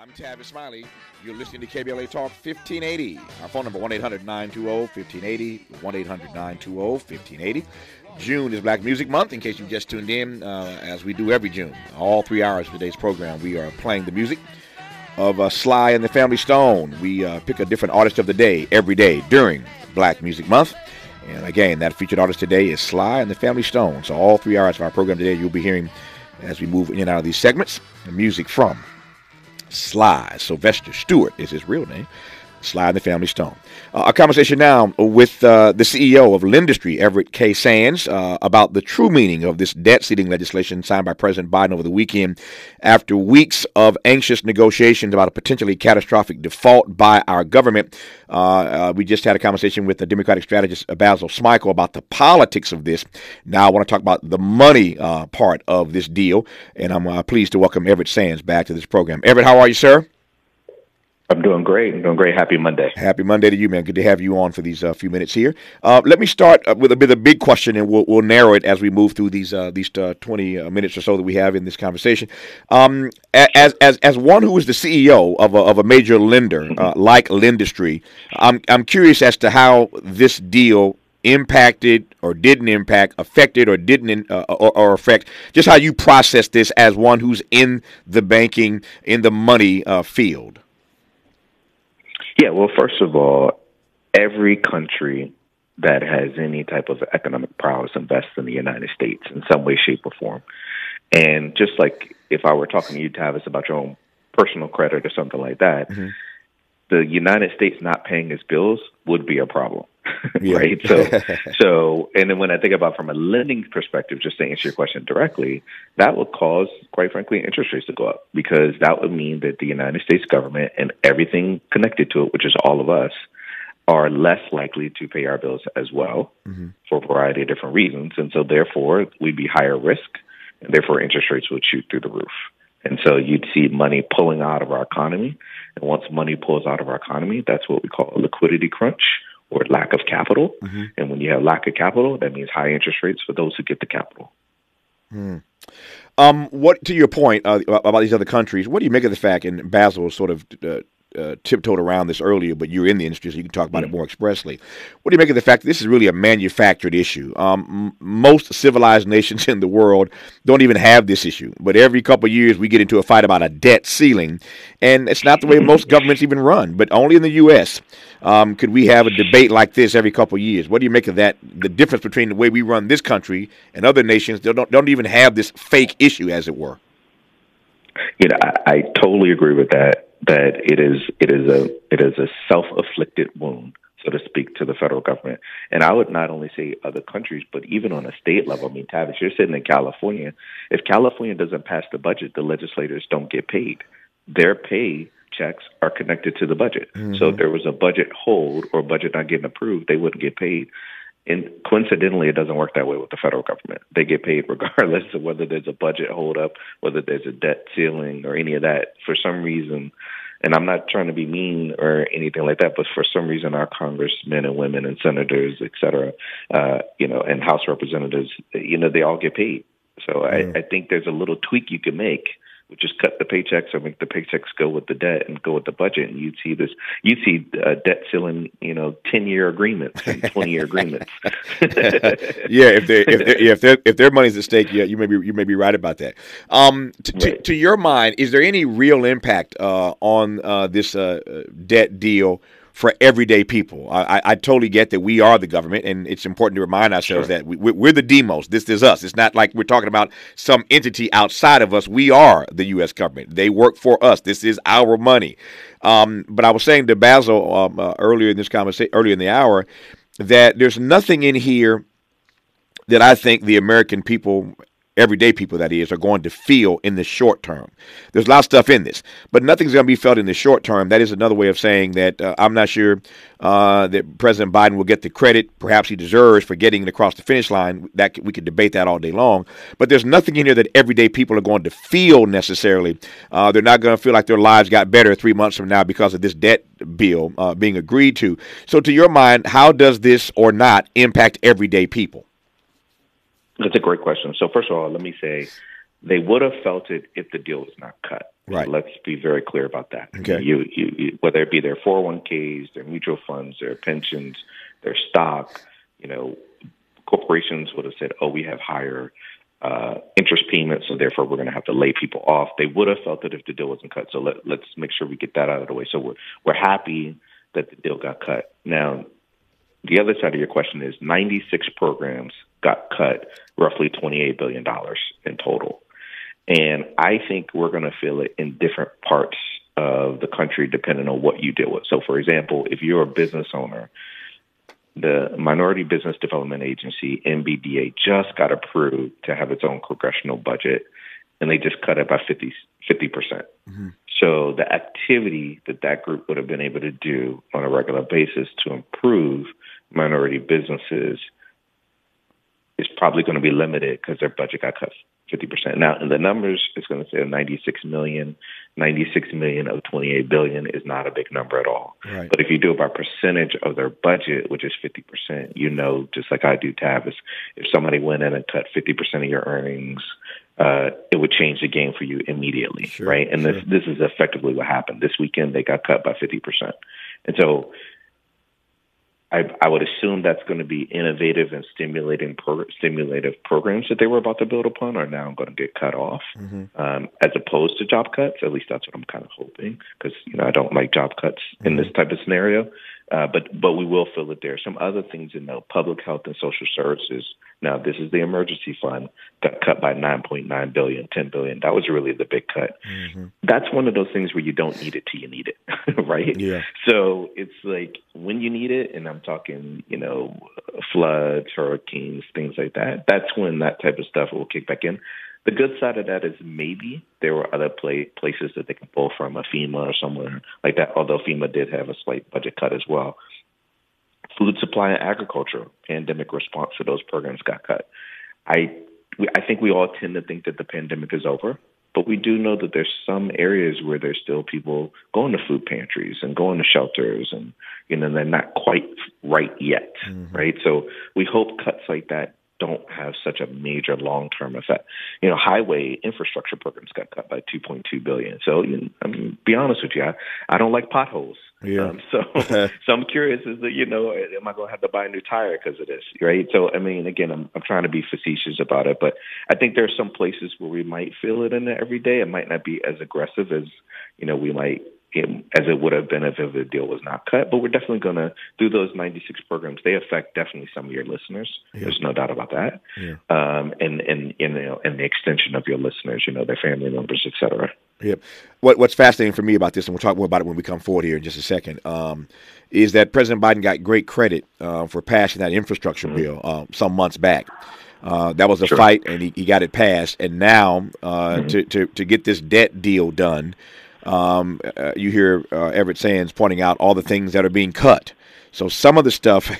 I'm Tavis Smiley. You're listening to KBLA Talk 1580. Our phone number 1 800 920 1580. 1 800 920 1580. June is Black Music Month. In case you just tuned in, uh, as we do every June, all three hours of today's program, we are playing the music of uh, Sly and the Family Stone. We uh, pick a different artist of the day every day during Black Music Month. And again, that featured artist today is Sly and the Family Stone. So all three hours of our program today, you'll be hearing as we move in and out of these segments, the music from Sly. Sylvester Stewart is his real name. And the Family Stone. Uh, a conversation now with uh, the CEO of Lendistry, Everett K. Sands, uh, about the true meaning of this debt ceiling legislation signed by President Biden over the weekend after weeks of anxious negotiations about a potentially catastrophic default by our government. Uh, uh, we just had a conversation with the Democratic strategist Basil Smikle about the politics of this. Now I want to talk about the money uh, part of this deal, and I'm pleased to welcome Everett Sands back to this program. Everett, how are you, sir? I'm doing great. I'm doing great. Happy Monday. Happy Monday to you, man. Good to have you on for these uh, few minutes here. Uh, let me start uh, with a bit of a big question, and we'll, we'll narrow it as we move through these uh, these uh, 20 uh, minutes or so that we have in this conversation. Um, as as as one who is the CEO of a, of a major lender mm-hmm. like Lendistry, I'm I'm curious as to how this deal impacted or didn't impact, affected or didn't uh, or, or, affect, just how you process this as one who's in the banking, in the money uh, field. Yeah, well, first of all, every country that has any type of economic prowess invests in the United States in some way, shape, or form. And just like if I were talking to you, Tavis, about your own personal credit or something like that, mm-hmm. the United States not paying its bills would be a problem. right? So, so, and then when I think about from a lending perspective, just to answer your question directly, that would cause, quite frankly, interest rates to go up because that would mean that the United States government and everything connected to it, which is all of us, are less likely to pay our bills as well mm-hmm. for a variety of different reasons, and so therefore we'd be higher risk, and therefore interest rates would shoot through the roof. And so you'd see money pulling out of our economy. And once money pulls out of our economy, that's what we call a liquidity crunch or lack of capital. Mm-hmm. And when you have lack of capital, that means high interest rates for those who get the capital. Hmm. Um, what to your point uh, about these other countries? What do you make of the fact? And Basil sort of uh, uh, tiptoed around this earlier, but you're in the industry, so you can talk about mm-hmm. it more expressly. What do you make of the fact that this is really a manufactured issue? Um, m- most civilized nations in the world don't even have this issue, but every couple of years we get into a fight about a debt ceiling, and it's not the way most governments even run. But only in the U.S. Um, could we have a debate like this every couple of years. What do you make of that? The difference between the way we run this country and other nations that don't don't even have this fake issue, as it were. You know, I, I totally agree with that that it is it is a it is a self afflicted wound, so to speak, to the federal government. And I would not only say other countries, but even on a state level. I mean, Tavis, you're sitting in California. If California doesn't pass the budget, the legislators don't get paid. Their pay checks are connected to the budget. Mm-hmm. So if there was a budget hold or budget not getting approved, they wouldn't get paid. And coincidentally, it doesn't work that way with the federal government. They get paid regardless of whether there's a budget holdup, whether there's a debt ceiling, or any of that. For some reason, and I'm not trying to be mean or anything like that, but for some reason, our congressmen and women and senators, et cetera, uh, you know, and House representatives, you know, they all get paid. So. I, I think there's a little tweak you can make would just cut the paychecks or make the paychecks go with the debt and go with the budget, and you'd see this. You'd see uh, debt ceiling, you know, ten year agreements and twenty year agreements. yeah, if they if they yeah, if their if their money's at stake, yeah, you may be you may be right about that. Um, t- right. to, to your mind, is there any real impact uh, on uh, this uh, debt deal? For everyday people. I, I, totally get that we are the government, and it's important to remind ourselves sure. that we, are the demos. This is us. It's not like we're talking about some entity outside of us. We are the U.S. government. They work for us. This is our money. Um, but I was saying to Basil um, uh, earlier in this conversation, earlier in the hour, that there's nothing in here that I think the American people everyday people that is are going to feel in the short term. There's a lot of stuff in this, but nothing's going to be felt in the short term. That is another way of saying that uh, I'm not sure uh, that President Biden will get the credit perhaps he deserves for getting it across the finish line. That we could debate that all day long, but there's nothing in here that everyday people are going to feel necessarily. Uh, they're not going to feel like their lives got better three months from now because of this debt bill uh, being agreed to. So, to your mind, how does this or not impact everyday people? That's a great question. So first of all, let me say they would have felt it if the deal was not cut. Right. So let's be very clear about that. Okay. You, you, you, whether it be their 401ks, their mutual funds, their pensions, their stock, you know, corporations would have said, "Oh, we have higher uh, interest payments, so therefore we're going to have to lay people off." They would have felt it if the deal wasn't cut. So let, let's make sure we get that out of the way. So we're we're happy that the deal got cut. Now, the other side of your question is 96 programs got cut, roughly 28 billion dollars in total, and I think we're going to feel it in different parts of the country depending on what you deal with. So, for example, if you're a business owner the Minority Business Development Agency, MBDA, just got approved to have its own congressional budget, and they just cut it by 50, percent mm-hmm. So the activity that that group would have been able to do on a regular basis to improve minority businesses is probably going to be limited because their budget got cut 50%. Now, in the numbers, it's going to say 96 million. 96 million of 28 billion is not a big number at all. Right. But if you do it by percentage of their budget, which is 50%, you know, just like I do, Tavis, if somebody went in and cut 50% of your earnings, uh, it would change the game for you immediately, sure, right? And sure. this this is effectively what happened. This weekend they got cut by 50%. And so I, I would assume that's going to be innovative and stimulating pro- stimulative programs that they were about to build upon are now going to get cut off, mm-hmm. um, as opposed to job cuts. At least that's what I'm kind of hoping, because you know I don't like job cuts mm-hmm. in this type of scenario. Uh, but but we will fill it there. Some other things in the public health and social services. Now this is the emergency fund got cut by 9.9 billion, 10 billion. That was really the big cut. Mm-hmm. That's one of those things where you don't need it till you need it, right? Yeah. So it's like when you need it, and I'm talking, you know, floods, hurricanes, things like that. That's when that type of stuff will kick back in. The good side of that is maybe there were other play, places that they could pull from, a FEMA or somewhere like that, although FEMA did have a slight budget cut as well. Food supply and agriculture, pandemic response to those programs got cut. I, I think we all tend to think that the pandemic is over, but we do know that there's some areas where there's still people going to food pantries and going to shelters and, you know, they're not quite right yet, mm-hmm. right? So we hope cuts like that don't have such a major long-term effect. You know, highway infrastructure programs got cut by 2.2 billion. So, you know, I mean, be honest with you, I, I don't like potholes. Yeah. Um, so, so I'm curious is that you know, am I going to have to buy a new tire because of this? Right. So, I mean, again, I'm I'm trying to be facetious about it, but I think there are some places where we might feel it in the everyday. It might not be as aggressive as you know we might as it would have been if the deal was not cut. But we're definitely going to do those 96 programs. They affect definitely some of your listeners. Yeah. There's no doubt about that. Yeah. Um, and and you know, and the extension of your listeners, you know, their family members, et cetera. Yep. What What's fascinating for me about this, and we'll talk more about it when we come forward here in just a second, um, is that President Biden got great credit uh, for passing that infrastructure mm-hmm. bill uh, some months back. Uh, that was a sure. fight, and he, he got it passed. And now, uh, mm-hmm. to, to to get this debt deal done, um, uh, you hear uh, Everett Sands pointing out all the things that are being cut. So some of the stuff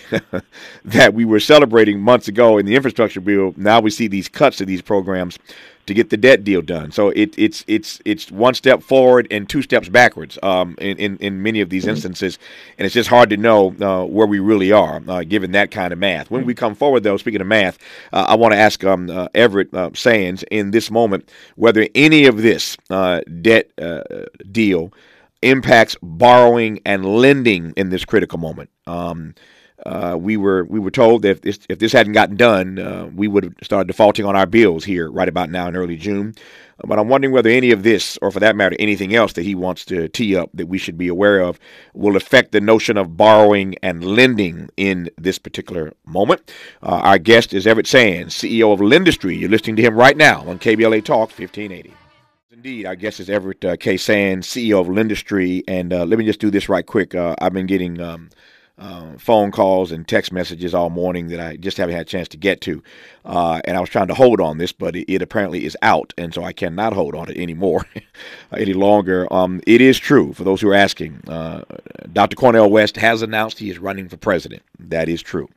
that we were celebrating months ago in the infrastructure bill, now we see these cuts to these programs to get the debt deal done. So it, it's it's it's one step forward and two steps backwards um, in, in, in many of these mm-hmm. instances, and it's just hard to know uh, where we really are uh, given that kind of math. When we come forward, though, speaking of math, uh, I want to ask um, uh, Everett uh, Sands in this moment whether any of this uh, debt deal impacts borrowing and lending in this critical moment. Um, uh, we were we were told that if this, if this hadn't gotten done, uh, we would have started defaulting on our bills here right about now in early June. But I'm wondering whether any of this, or for that matter, anything else that he wants to tee up that we should be aware of, will affect the notion of borrowing and lending in this particular moment. Uh, our guest is Everett Sands, CEO of Lendistry. You're listening to him right now on KBLA Talk 1580. Indeed, our guest is Everett uh, K. Sands, CEO of Lendistry. And uh, let me just do this right quick. Uh, I've been getting um, uh, phone calls and text messages all morning that I just haven't had a chance to get to. Uh, and I was trying to hold on this, but it, it, apparently is out. And so I cannot hold on it anymore any longer. Um, it is true, for those who are asking, uh, Dr. Cornel West has announced he is running for president. That is true.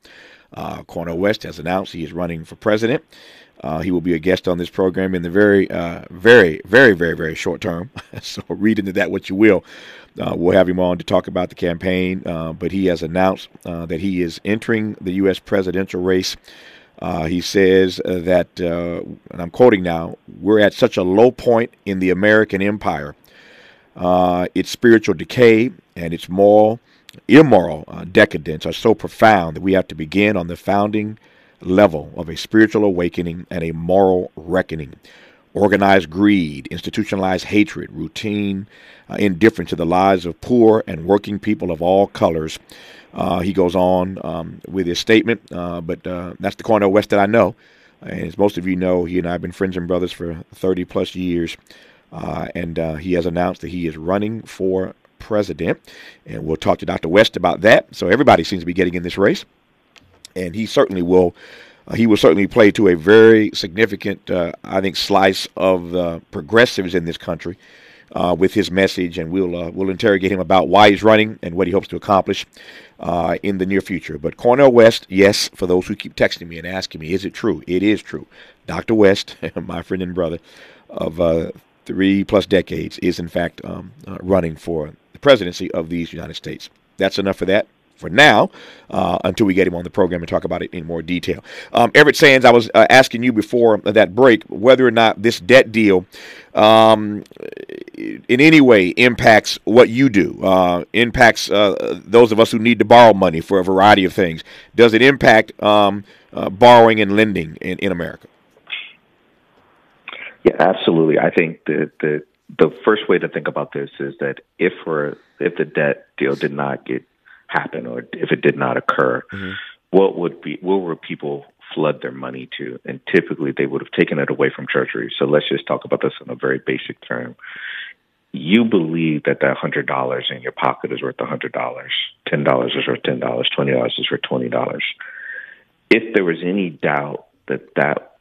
Cornel West has announced he is running for president. Uh, he will be a guest on this program in the very, uh, very, very, very, very short term. so read into that what you will. Uh, we'll have him on to talk about the campaign, uh, but he has announced uh, that he is entering the U.S. presidential race. Uh, he says that, and I'm quoting now, we're at such a low point in the American empire uh, its spiritual decay and its moral, immoral uh, decadence are so profound that we have to begin on the founding level of a spiritual awakening and a moral reckoning. Organized greed, institutionalized hatred, routine uh, indifference to the lives of poor and working people of all colors. Uh, he goes on um, with his statement, uh, but uh, that's the Cornel West that I know. And as most of you know, he and I have been friends and brothers for 30 plus years. Uh, and he has announced that he is running for president. And we'll talk to Dr. West about that. So everybody seems to be getting in this race. And he certainly will. Uh, he will certainly play to a very significant, uh, I think, slice of the progressives in this country uh, with his message, and we'll uh, we'll interrogate him about why he's running and what he hopes to accomplish uh, in the near future. But Cornel West, yes, for those who keep texting me and asking me, is it true? It is true. Dr. West, my friend and brother of uh, three plus decades, is in fact um, running for presidency of these United States. That's enough for that for now uh, until we get him on the program and talk about it in more detail. Um, Everett Sands, I was uh, asking you before that break whether or not this debt deal um, in any way impacts what you do, uh, impacts uh, those of us who need to borrow money for a variety of things. Does it impact um, uh, borrowing and lending in, in America? Yeah, absolutely. I think that the the first way to think about this is that if we're if the debt deal did not get happen or if it did not occur, mm-hmm. what would be where would people flood their money to? And typically they would have taken it away from treasury. So let's just talk about this in a very basic term. You believe that that hundred dollars in your pocket is worth a hundred dollars, ten dollars is worth ten dollars, twenty dollars is worth twenty dollars. If there was any doubt that that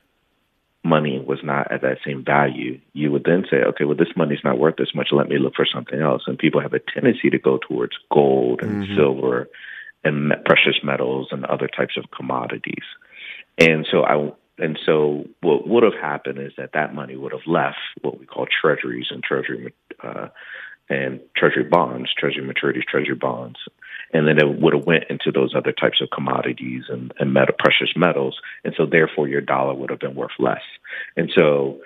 money was not at that same value, you would then say, okay, well, this money's not worth this much. Let me look for something else. And people have a tendency to go towards gold and mm-hmm. silver and precious metals and other types of commodities. And so I, and so what would have happened is that that money would have left what we call treasuries and treasury, uh, and treasury bonds, treasury maturities, treasury bonds, and then it would have went into those other types of commodities and, and metal, precious metals, and so therefore your dollar would have been worth less. And so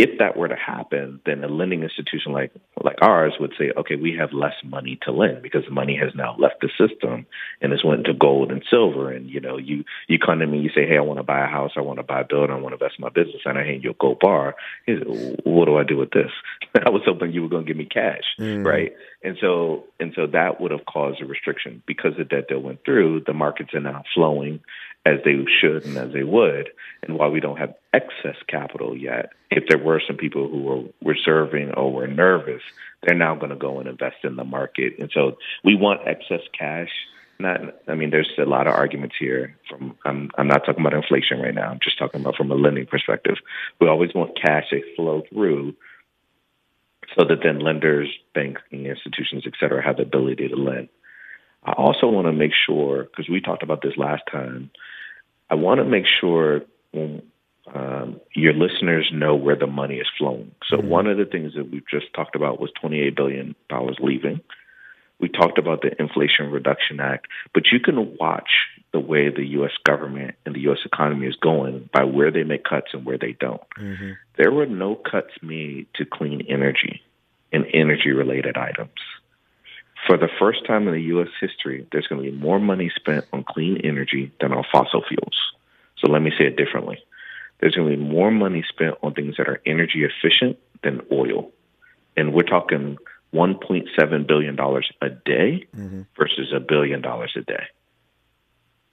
if that were to happen, then a lending institution like like ours would say, okay, we have less money to lend because the money has now left the system and it's went to gold and silver. And you know, you you come to me, you say, hey, I want to buy a house, I want to buy a building, I want to invest in my business, and I hand you a gold bar. What do I do with this? I was hoping you were going to give me cash, mm. right? And so and so that would have caused a restriction because the debt deal went through. The markets are now flowing as they should and as they would. And while we don't have excess capital yet, if there were some people who were reserving or were nervous, they're now going to go and invest in the market. And so we want excess cash. Not, I mean, there's a lot of arguments here. From I'm, I'm not talking about inflation right now. I'm just talking about from a lending perspective. We always want cash to flow through, so that then lenders, banking institutions, et cetera, have the ability to lend. I also want to make sure, because we talked about this last time, I want to make sure um, your listeners know where the money is flowing. So mm-hmm. one of the things that we've just talked about was $28 billion leaving. We talked about the Inflation Reduction Act, but you can watch the way the U.S. government and the U.S. economy is going by where they make cuts and where they don't. Mm-hmm. There were no cuts made to clean energy and energy related items. For the first time in the U.S. history, there's going to be more money spent on clean energy than on fossil fuels. So let me say it differently. There's going to be more money spent on things that are energy efficient than oil. And we're talking $1.7 billion a day mm-hmm. versus a billion dollars a day.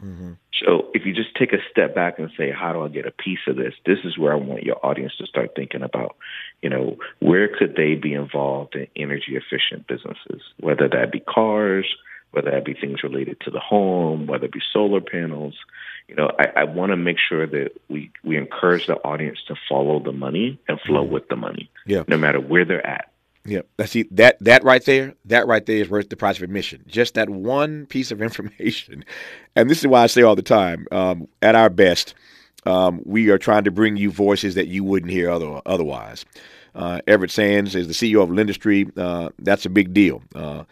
Mm-hmm. So if you just take a step back and say, how do I get a piece of this? This is where I want your audience to start thinking about, you know, where could they be involved in energy efficient businesses, whether that be cars, whether that be things related to the home, whether it be solar panels. You know, I, I want to make sure that we, we encourage the audience to follow the money and flow mm-hmm. with the money, yeah. no matter where they're at. Yeah, see that that right there, that right there is worth the price of admission. Just that one piece of information, and this is why I say all the time: um, at our best, um, we are trying to bring you voices that you wouldn't hear other, otherwise. Uh, Everett Sands is the CEO of Lendistry. Uh, that's a big deal. Uh,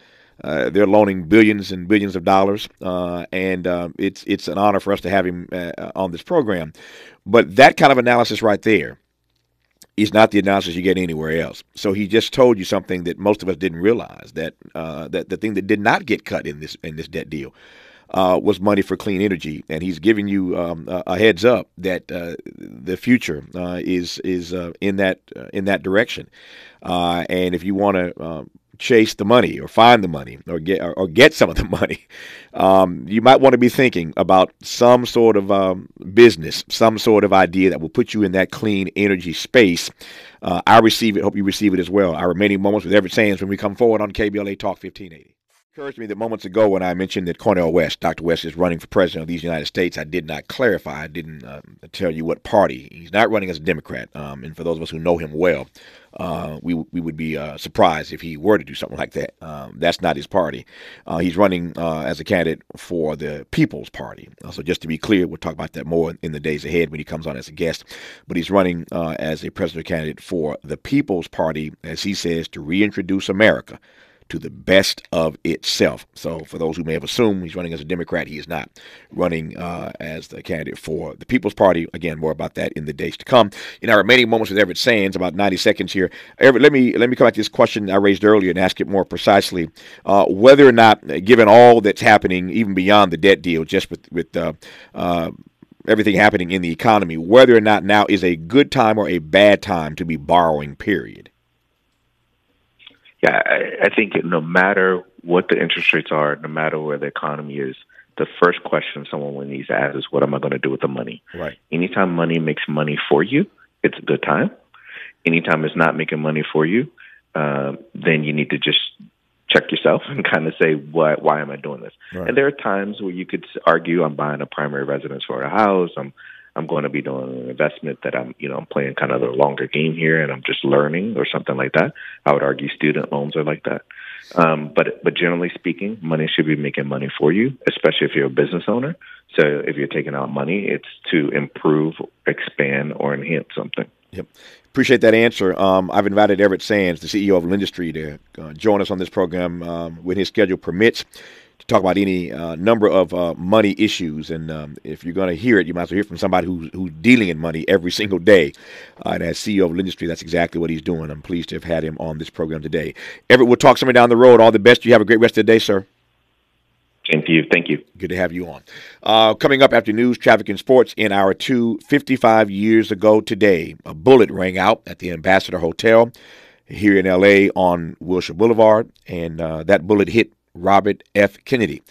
uh, they're loaning billions and billions of dollars, uh, and uh, it's it's an honor for us to have him on this program. But that kind of analysis right there is not the analysis you get anywhere else. So he just told you something that most of us didn't realize that uh, that the thing that did not get cut in this in this debt deal uh, was money for clean energy, and he's giving you um, a heads up that uh, the future uh, is is uh, in that uh, in that direction. and if you want to um, chase the money or find the money or get or, get some of the money, um, you might want to be thinking about some sort of um, business, some sort of idea that will put you in that clean energy space. Uh, I receive it. Hope you receive it as well. Our remaining moments with Everett Sands when we come forward on KBLA Talk 1580 occurs me that moments ago when I mentioned that Cornel West, Dr. West, is running for president of these United States, I did not clarify. I didn't uh, tell you what party. He's not running as a Democrat. Um, and for those of us who know him well, uh, we we would be uh, surprised if he were to do something like that. Um, that's not his party. Uh, he's running uh, as a candidate for the People's Party. Uh, so just to be clear, we'll talk about that more in the days ahead when he comes on as a guest. But he's running as a presidential candidate for the People's Party, as he says, to reintroduce America to the best of itself. So, for those who may have assumed he's running as a Democrat, he is not running uh, as the candidate for the People's Party. Again, more about that in the days to come. In our remaining moments with Everett Sands, about 90 seconds here. Everett, let me let me come back to this question I raised earlier and ask it more precisely. Uh, whether or not, given all that's happening, even beyond the debt deal, just with with uh, uh everything happening in the economy, whether or not now is a good time or a bad time to be borrowing. Period. Yeah, I, I think no matter what the interest rates are, no matter where the economy is, the first question someone needs to ask is, "What am I going to do with the money?" Right. Anytime money makes money for you, it's a good time. Anytime it's not making money for you, uh, then you need to just check yourself and kind of say, "What? Why am I doing this?" Right. And there are times where you could argue, "I'm buying a primary residence for a house. I'm I'm going to be doing an investment that I'm, you know, I'm playing kind of the longer game here and I'm just learning or something like that. I would argue student loans are like that. Um, but but generally speaking, money should be making money for you, especially if you're a business owner. So if you're taking out money, it's to improve, expand, or enhance something. Yep. Appreciate that answer. Um, I've invited Everett Sands, the CEO of Lendistry, to uh, join us on this program um, when his schedule permits to talk about any uh, number of uh, money issues. And um, if you're going to hear it, you might as well hear from somebody who's, who's dealing in money every single day. Uh, and as CEO of Lendistry, that's exactly what he's doing. I'm pleased to have had him on this program today. Everett, we'll talk somewhere down the road. All the best. You have a great rest of the day, sir. Same to you. Thank you. Good to have you on. Uh, coming up after news, traffic, and sports in our two 55 years ago today, a bullet rang out at the Ambassador Hotel here in L.A. on Wilshire Boulevard, and uh, that bullet hit Robert F. Kennedy.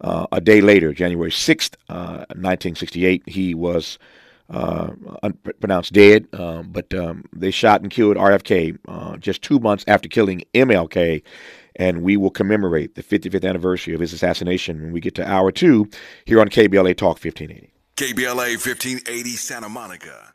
Uh, a day later, January 6th, uh, 1968, he was uh, pronounced dead, um, but um, they shot and killed RFK uh, just two months after killing MLK. And we will commemorate the 55th anniversary of his assassination when we get to hour two here on KBLA Talk 1580. KBLA 1580 Santa Monica.